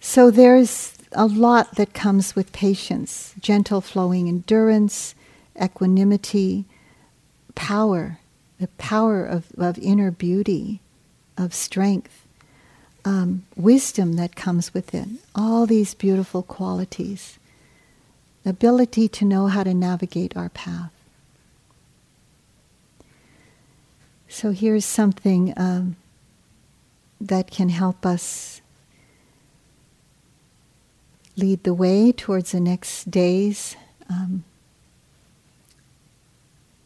So there's a lot that comes with patience gentle flowing endurance, equanimity, power, the power of, of inner beauty, of strength, um, wisdom that comes with it, all these beautiful qualities, ability to know how to navigate our path. So here's something um, that can help us lead the way towards the next days, um,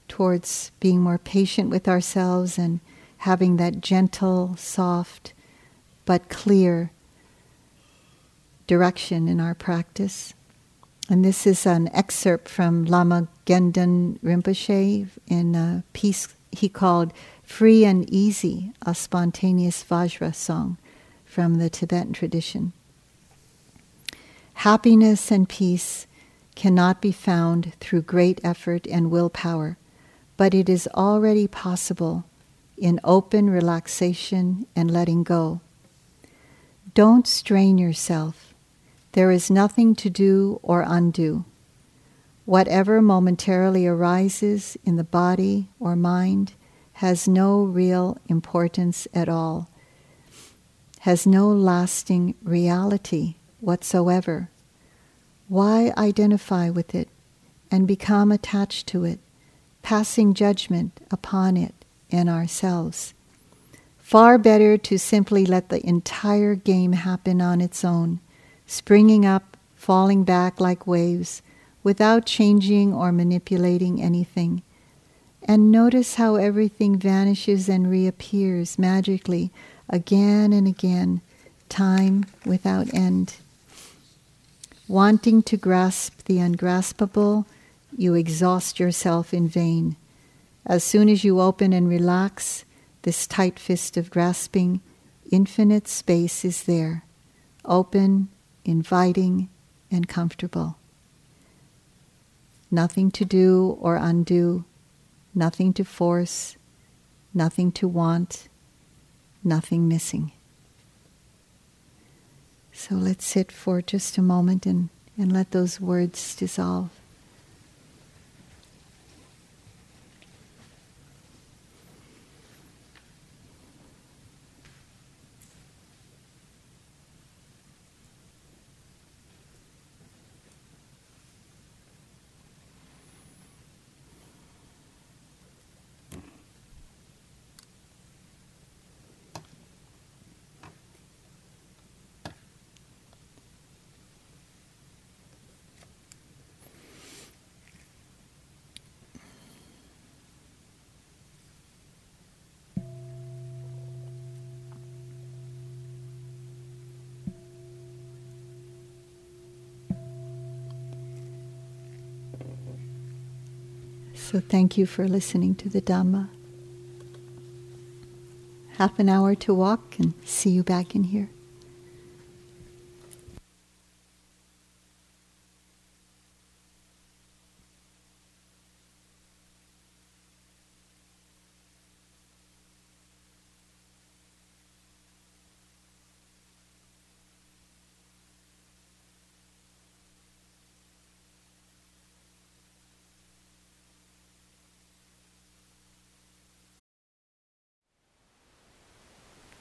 towards being more patient with ourselves and having that gentle, soft, but clear direction in our practice. And this is an excerpt from Lama Gendun Rinpoche in a piece he called Free and Easy, a spontaneous Vajra song from the Tibetan tradition. Happiness and peace cannot be found through great effort and willpower, but it is already possible in open relaxation and letting go. Don't strain yourself. There is nothing to do or undo. Whatever momentarily arises in the body or mind has no real importance at all, has no lasting reality whatsoever. Why identify with it and become attached to it, passing judgment upon it and ourselves? Far better to simply let the entire game happen on its own, springing up, falling back like waves, without changing or manipulating anything and notice how everything vanishes and reappears magically again and again, time without end. Wanting to grasp the ungraspable, you exhaust yourself in vain. As soon as you open and relax this tight fist of grasping, infinite space is there, open, inviting, and comfortable. Nothing to do or undo nothing to force, nothing to want, nothing missing. So let's sit for just a moment and, and let those words dissolve. So thank you for listening to the Dhamma. Half an hour to walk and see you back in here.